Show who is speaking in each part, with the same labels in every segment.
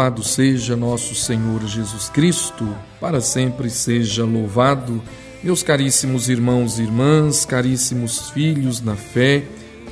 Speaker 1: Louvado seja nosso Senhor Jesus Cristo, para sempre seja louvado. Meus caríssimos irmãos e irmãs, caríssimos filhos na fé,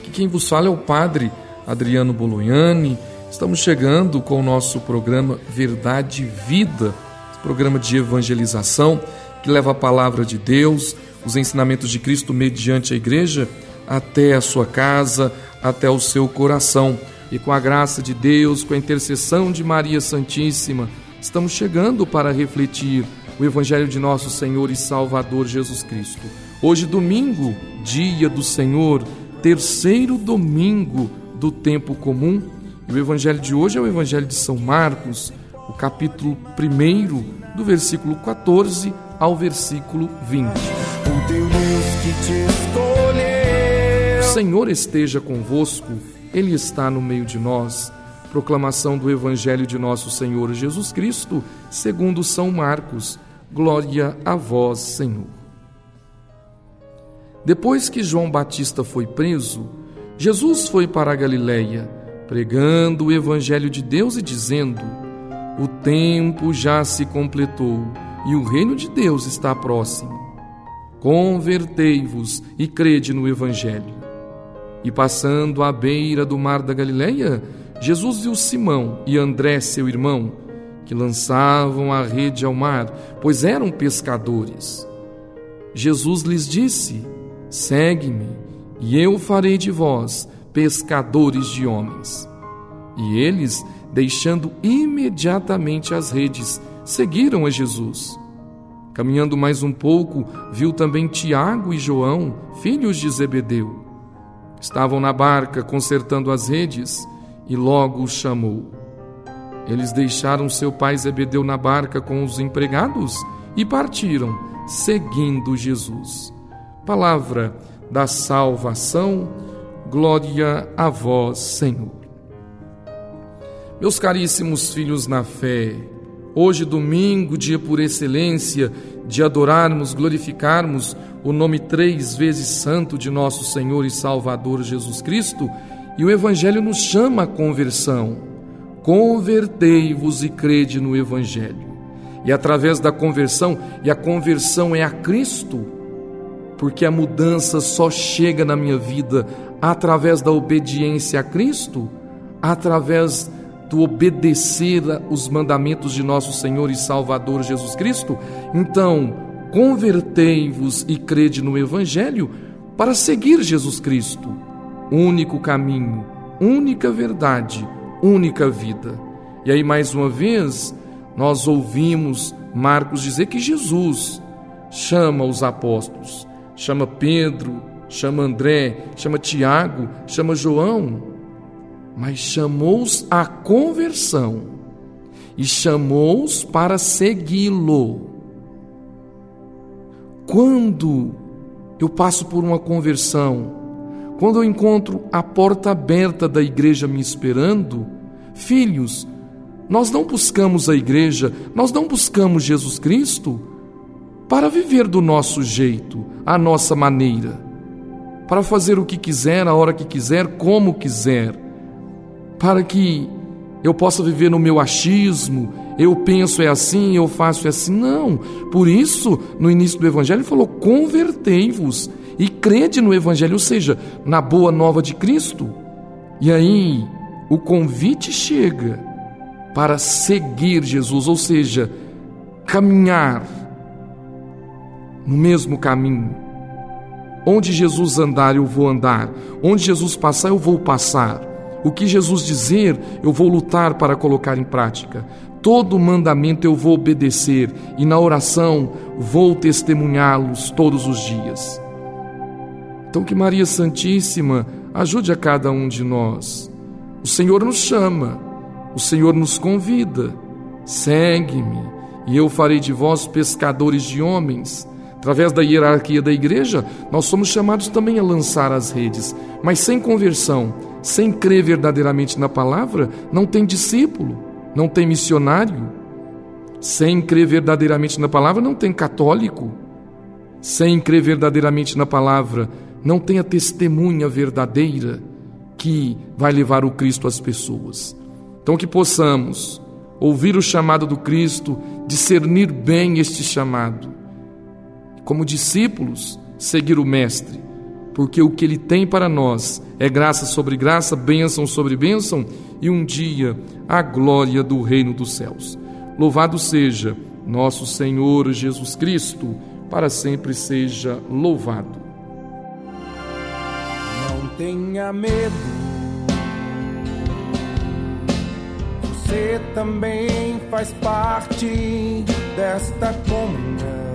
Speaker 1: que quem vos fala é o Padre Adriano Bolognani. Estamos chegando com o nosso programa Verdade e Vida, programa de evangelização que leva a palavra de Deus, os ensinamentos de Cristo mediante a igreja até a sua casa, até o seu coração e com a graça de Deus, com a intercessão de Maria Santíssima, estamos chegando para refletir o Evangelho de nosso Senhor e Salvador Jesus Cristo. Hoje, domingo, dia do Senhor, terceiro domingo do tempo comum. E o Evangelho de hoje é o Evangelho de São Marcos, o capítulo 1, do versículo 14 ao versículo 20. O Senhor esteja convosco ele está no meio de nós. Proclamação do Evangelho de nosso Senhor Jesus Cristo, segundo São Marcos. Glória a vós, Senhor. Depois que João Batista foi preso, Jesus foi para a Galiléia, pregando o Evangelho de Deus e dizendo: O tempo já se completou e o reino de Deus está próximo. Convertei-vos e crede no Evangelho. E passando à beira do mar da Galileia, Jesus viu Simão e André, seu irmão, que lançavam a rede ao mar, pois eram pescadores. Jesus lhes disse: Segue-me, e eu farei de vós pescadores de homens. E eles, deixando imediatamente as redes, seguiram a Jesus. Caminhando mais um pouco, viu também Tiago e João, filhos de Zebedeu Estavam na barca consertando as redes e logo chamou. Eles deixaram seu pai Zebedeu na barca com os empregados e partiram, seguindo Jesus. Palavra da salvação, glória a vós, Senhor. Meus caríssimos filhos na fé, Hoje, domingo, dia por excelência de adorarmos, glorificarmos o nome três vezes santo de nosso Senhor e Salvador Jesus Cristo, e o Evangelho nos chama à conversão. Convertei-vos e crede no Evangelho. E através da conversão, e a conversão é a Cristo, porque a mudança só chega na minha vida através da obediência a Cristo, através tu obedecer os mandamentos de nosso Senhor e Salvador Jesus Cristo, então convertei-vos e crede no Evangelho para seguir Jesus Cristo, único caminho, única verdade, única vida. E aí, mais uma vez, nós ouvimos Marcos dizer que Jesus chama os apóstolos, chama Pedro, chama André, chama Tiago, chama João mas chamou-os à conversão e chamou-os para segui-lo. Quando eu passo por uma conversão, quando eu encontro a porta aberta da igreja me esperando, filhos, nós não buscamos a igreja, nós não buscamos Jesus Cristo para viver do nosso jeito, à nossa maneira, para fazer o que quiser, a hora que quiser, como quiser para que eu possa viver no meu achismo, eu penso é assim, eu faço é assim. Não. Por isso, no início do Evangelho, ele falou: convertei-vos e crede no Evangelho, ou seja, na boa nova de Cristo. E aí, o convite chega para seguir Jesus, ou seja, caminhar no mesmo caminho. Onde Jesus andar, eu vou andar. Onde Jesus passar, eu vou passar. O que Jesus dizer, eu vou lutar para colocar em prática. Todo mandamento eu vou obedecer e na oração vou testemunhá-los todos os dias. Então, que Maria Santíssima ajude a cada um de nós. O Senhor nos chama, o Senhor nos convida. Segue-me e eu farei de vós pescadores de homens. Através da hierarquia da igreja, nós somos chamados também a lançar as redes, mas sem conversão, sem crer verdadeiramente na palavra, não tem discípulo, não tem missionário. Sem crer verdadeiramente na palavra, não tem católico. Sem crer verdadeiramente na palavra, não tem a testemunha verdadeira que vai levar o Cristo às pessoas. Então, que possamos ouvir o chamado do Cristo, discernir bem este chamado. Como discípulos, seguir o Mestre, porque o que ele tem para nós é graça sobre graça, bênção sobre bênção e um dia a glória do reino dos céus. Louvado seja nosso Senhor Jesus Cristo, para sempre seja louvado.
Speaker 2: Não tenha medo você também faz parte desta comunhão.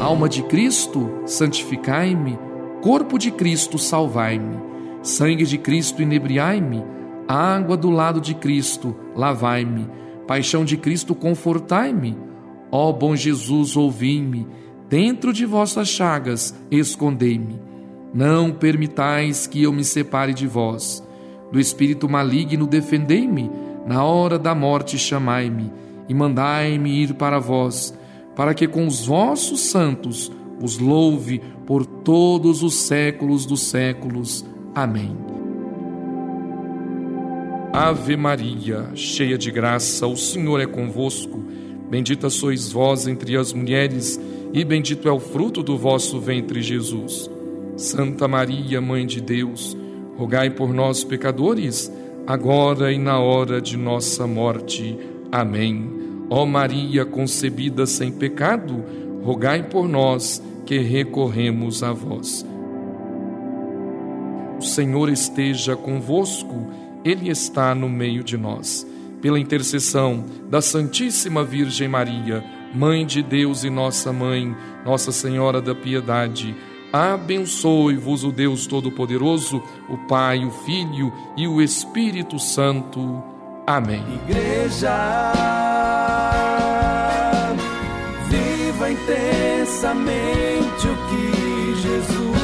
Speaker 1: Alma de Cristo, santificai-me, corpo de Cristo, salvai-me, sangue de Cristo, inebriai-me, água do lado de Cristo, lavai-me, paixão de Cristo, confortai-me. Ó bom Jesus, ouvi-me, dentro de vossas chagas, escondei-me. Não permitais que eu me separe de vós. Do espírito maligno, defendei-me, na hora da morte chamai-me, e mandai-me ir para vós, para que com os vossos santos os louve por todos os séculos dos séculos. Amém. Ave Maria, cheia de graça, o Senhor é convosco. Bendita sois vós entre as mulheres, e bendito é o fruto do vosso ventre, Jesus. Santa Maria, Mãe de Deus, rogai por nós, pecadores, agora e na hora de nossa morte. Amém. Ó Maria concebida sem pecado, rogai por nós que recorremos a vós. O Senhor esteja convosco, Ele está no meio de nós. Pela intercessão da Santíssima Virgem Maria, Mãe de Deus e nossa Mãe, Nossa Senhora da Piedade, Abençoe-vos o Deus Todo-Poderoso, o Pai, o Filho e o Espírito Santo. Amém.
Speaker 2: Igreja, intensamente o que Jesus